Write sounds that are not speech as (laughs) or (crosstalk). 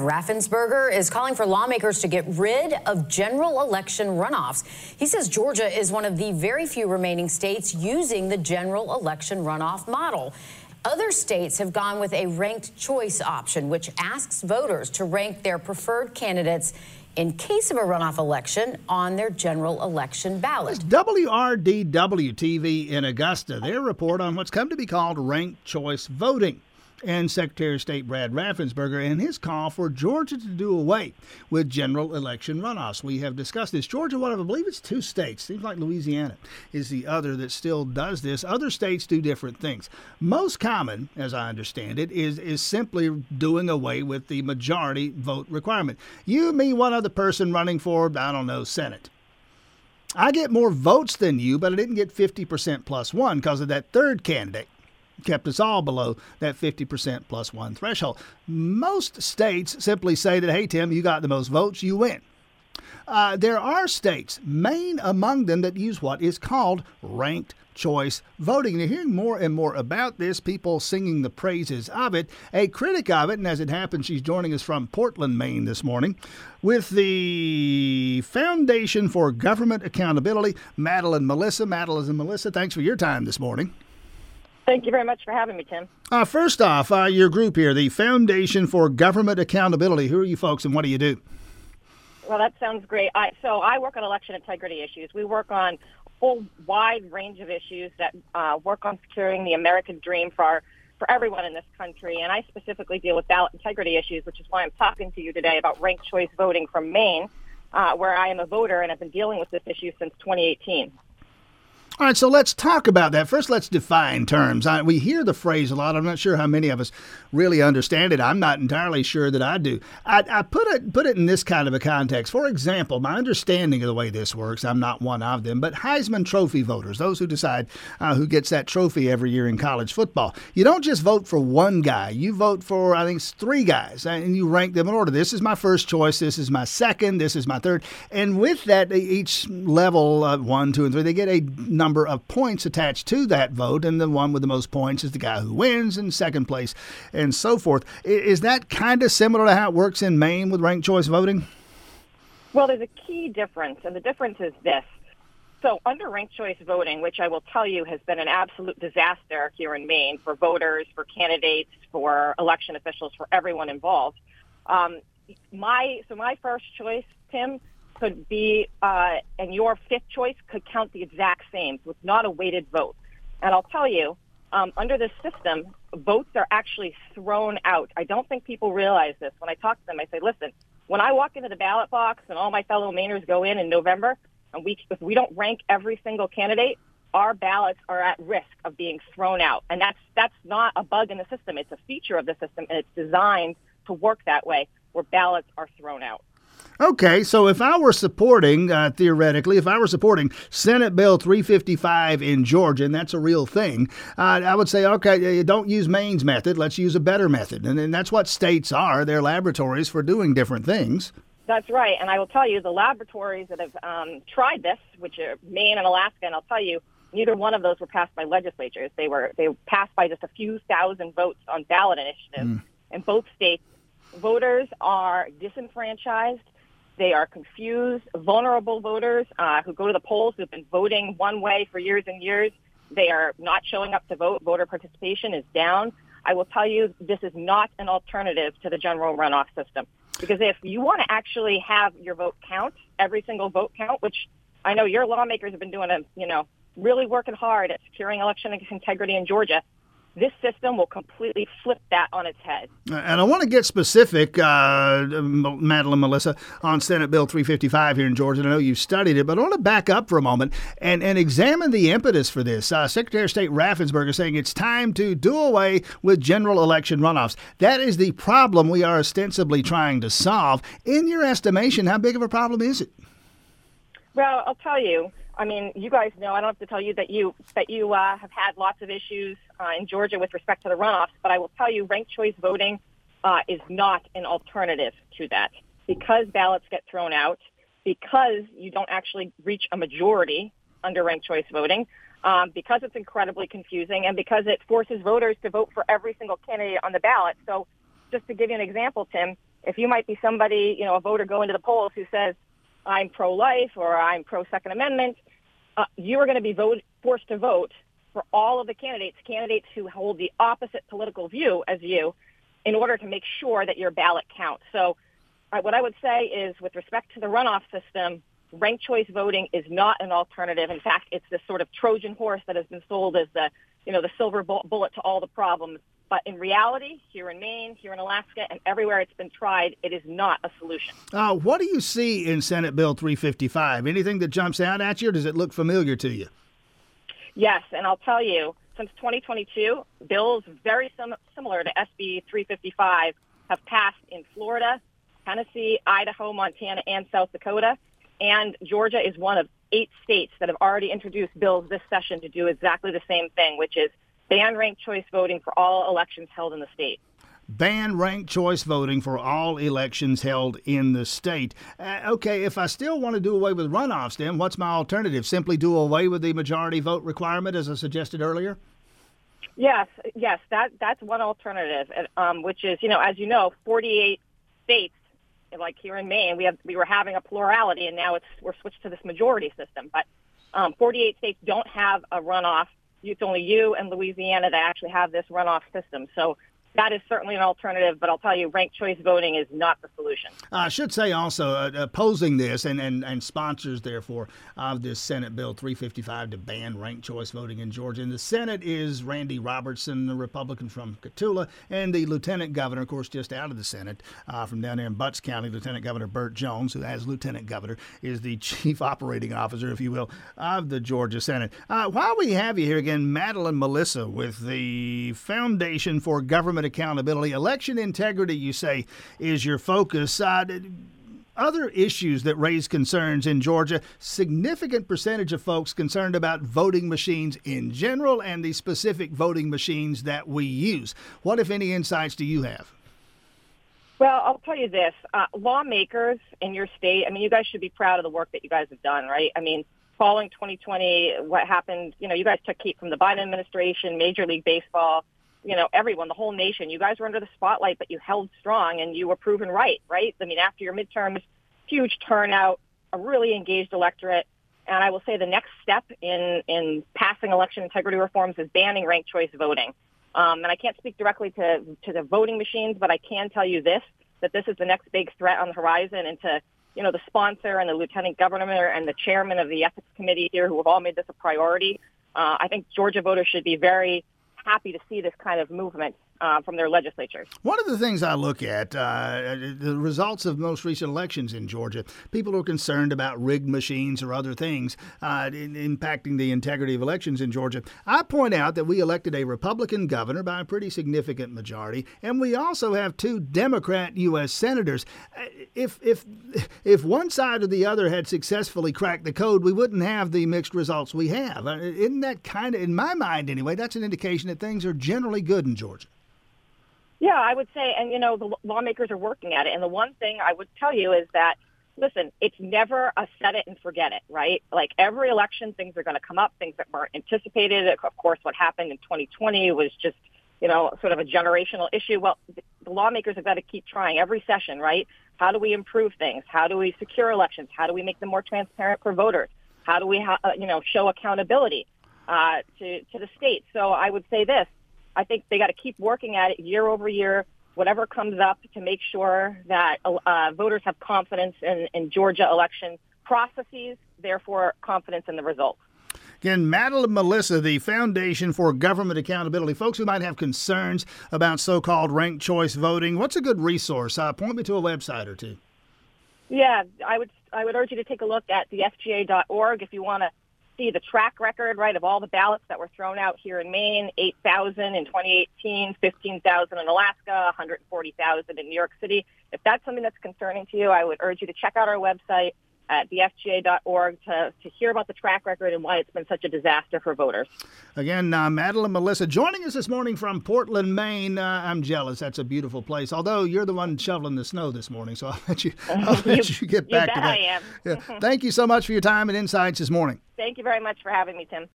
Raffensperger is calling for lawmakers to get rid of general election runoffs. He says Georgia is one of the very few remaining states using the general election runoff model. Other states have gone with a ranked choice option, which asks voters to rank their preferred candidates in case of a runoff election on their general election ballot. WRDW TV in Augusta, their report on what's come to be called ranked choice voting and Secretary of State Brad Raffensperger and his call for Georgia to do away with general election runoffs. We have discussed this. Georgia, what I believe it's two states. Seems like Louisiana is the other that still does this. Other states do different things. Most common, as I understand it, is is simply doing away with the majority vote requirement. You, me, one other person running for, I don't know, Senate. I get more votes than you, but I didn't get 50% plus one because of that third candidate kept us all below that 50% plus one threshold. Most states simply say that, hey, Tim, you got the most votes, you win. Uh, there are states, Maine among them, that use what is called ranked choice voting. And you're hearing more and more about this, people singing the praises of it. A critic of it, and as it happens, she's joining us from Portland, Maine this morning with the Foundation for Government Accountability, Madeline Malisa. Madeline and Malisa, thanks for your time this morning. Thank you very much for having me, Tim. Uh, first off, uh, your group here, the Foundation for Government Accountability. Who are you folks and what do you do? Well, that sounds great. I, so I work on election integrity issues. We work on a whole wide range of issues that uh, work on securing the American dream for our, for everyone in this country. And I specifically deal with ballot integrity issues, which is why I'm talking to you today about ranked choice voting from Maine, uh, where I am a voter and have been dealing with this issue since 2018. All right, so let's talk about that. First, let's define terms. I, we hear the phrase a lot. I'm not sure how many of us really understand it. I'm not entirely sure that I do. I, I, put it put it in this kind of a context. For example, my understanding of the way this works, I'm not one of them, but Heisman Trophy voters, those who decide uh, who gets that trophy every year in college football, you don't just vote for one guy. You vote for I think three guys, and you rank them in order. This is my first choice. This is my second. This is my third. And with that, each level uh, one, two, and three, they get a number number of points attached to that vote, and the one with the most points is the guy who wins in second place, and so forth. Is that kind of similar to how it works in Maine with ranked choice voting? Well, there's a key difference, and the difference is this. So under ranked choice voting, which I will tell you has been an absolute disaster here in Maine for voters, for candidates, for election officials, for everyone involved. Um, my so my first choice, Tim, could be, uh, and your fifth choice could count the exact same. It's not a weighted vote. And I'll tell you, um, under this system, votes are actually thrown out. I don't think people realize this. When I talk to them, I say, listen, when I walk into the ballot box and all my fellow Mainers go in in November, and we, if we don't rank every single candidate, our ballots are at risk of being thrown out. And that's, that's not a bug in the system. It's a feature of the system, and it's designed to work that way, where ballots are thrown out. Okay, so if I were supporting, uh, theoretically, if I were supporting Senate Bill 355 in Georgia, and that's a real thing, uh, I would say, okay, don't use Maine's method. Let's use a better method. And, and that's what states are. They're laboratories for doing different things. That's right. And I will tell you, the laboratories that have um, tried this, which are Maine and Alaska, and I'll tell you, neither one of those were passed by legislatures. They were they were passed by just a few thousand votes on ballot initiatives. Mm. In both states, voters are disenfranchised they are confused, vulnerable voters uh, who go to the polls who've been voting one way for years and years. They are not showing up to vote. Voter participation is down. I will tell you, this is not an alternative to the general runoff system. Because if you want to actually have your vote count, every single vote count, which I know your lawmakers have been doing a, you know, really working hard at securing election integrity in Georgia, this system will completely flip that on its head. And I want to get specific, uh, Madeline Malisa, on Senate Bill 355 here in Georgia. I know you've studied it, but I want to back up for a moment and, and examine the impetus for this. Uh, Secretary of State Raffensperger is saying it's time to do away with general election runoffs. That is the problem we are ostensibly trying to solve. In your estimation, how big of a problem is it? Well, I'll tell you. I mean, you guys know. I don't have to tell you that you that you uh, have had lots of issues uh, in Georgia with respect to the runoffs. But I will tell you, ranked choice voting uh, is not an alternative to that because ballots get thrown out, because you don't actually reach a majority under ranked choice voting, um, because it's incredibly confusing, and because it forces voters to vote for every single candidate on the ballot. So, just to give you an example, Tim, if you might be somebody, you know, a voter going to the polls who says, I'm pro-life or I'm pro-Second Amendment, uh, you are going to be vote, forced to vote for all of the candidates, candidates who hold the opposite political view as you, in order to make sure that your ballot counts. So uh, what I would say is with respect to the runoff system, ranked choice voting is not an alternative. In fact, it's this sort of Trojan horse that has been sold as the, you know, the silver bullet to all the problems. But in reality, here in Maine, here in Alaska, and everywhere it's been tried, it is not a solution. Uh, what do you see in Senate Bill 355? Anything that jumps out at you, or does it look familiar to you? Yes, and I'll tell you, since 2022, bills very sim- similar to SB 355 have passed in Florida, Tennessee, Idaho, Montana, and South Dakota. And Georgia is one of eight states that have already introduced bills this session to do exactly the same thing, which is ban ranked choice voting for all elections held in the state. Ban ranked choice voting for all elections held in the state. Uh, okay, if I still want to do away with runoffs, then what's my alternative? Simply do away with the majority vote requirement, as I suggested earlier? Yes, yes, that that's one alternative, um, which is, you know, as you know, 48 states like here in Maine, we have we were having a plurality, and now it's we're switched to this majority system. But um, 48 states don't have a runoff. It's only you and Louisiana that actually have this runoff system. So that is certainly an alternative, but I'll tell you, ranked choice voting is not the solution. I should say also, uh, opposing this and, and, and sponsors, therefore, of this Senate Bill 355 to ban ranked choice voting in Georgia. In the Senate is Randy Robertson, the Republican from Cataula, and the Lieutenant Governor, of course, just out of the Senate uh, from down there in Butts County, Lieutenant Governor Burt Jones, who, as Lieutenant Governor, is the (laughs) Chief Operating Officer, if you will, of the Georgia Senate. Uh, while we have you here again, Madeline Malisa with the Foundation for Government accountability. Election integrity, you say, is your focus. Uh, other issues that raise concerns in Georgia, significant percentage of folks concerned about voting machines in general and the specific voting machines that we use. What, if any, insights do you have? Well, I'll tell you this. Uh, lawmakers in your state, I mean, you guys should be proud of the work that you guys have done, right? I mean, following 2020, what happened, you know, you guys took heat from the Biden administration, Major League Baseball, you know, everyone, the whole nation. You guys were under the spotlight, but you held strong and you were proven right, right? I mean, after your midterms, huge turnout, a really engaged electorate. And I will say the next step in, in passing election integrity reforms is banning ranked choice voting. Um, and I can't speak directly to, to the voting machines, but I can tell you this, that this is the next big threat on the horizon and to, you know, the sponsor and the lieutenant governor and the chairman of the ethics committee here who have all made this a priority. Uh, I think Georgia voters should be very happy to see this kind of movement uh, from their legislatures. One of the things I look at, uh, the results of most recent elections in Georgia, people are concerned about rigged machines or other things uh, in, impacting the integrity of elections in Georgia. I point out that we elected a Republican governor by a pretty significant majority, and we also have two Democrat U.S. senators. Uh, if if if one side or the other had successfully cracked the code, we wouldn't have the mixed results we have. Uh, isn't that kind of, in my mind anyway, that's an indication that things are generally good in Georgia? Yeah, I would say, and you know, the lawmakers are working at it. And the one thing I would tell you is that, listen, it's never a set it and forget it, right? Like every election, things are going to come up, things that weren't anticipated. Of course, what happened in 2020 was just, you know, sort of a generational issue. Well, the lawmakers have got to keep trying every session, right? How do we improve things? How do we secure elections? How do we make them more transparent for voters? How do we, ha- uh, you know, show accountability uh, to to the state? So I would say this I think they got to keep working at it year over year, whatever comes up to make sure that uh, voters have confidence in, in Georgia election processes, therefore confidence in the results. Again, Madeline Malisa, the Foundation for Government Accountability. Folks who might have concerns about so called ranked choice voting, what's a good resource? Uh, point me to a website or two. Yeah, I would I would urge you to take a look at the FGA.org if you want to see the track record, right, of all the ballots that were thrown out here in Maine, 8,000 in 2018, 15,000 in Alaska, 140,000 in New York City. If that's something that's concerning to you, I would urge you to check out our website at thefga.org to, to hear about the track record and why it's been such a disaster for voters. Again, uh, Madeline Malisa joining us this morning from Portland, Maine. Uh, I'm jealous. That's a beautiful place. Although you're the one shoveling the snow this morning, so (laughs) I'll let you, (laughs) I'll let you, you get back you to that. I am. yeah. (laughs) Thank you so much for your time and insights this morning. Thank you very much for having me, Tim.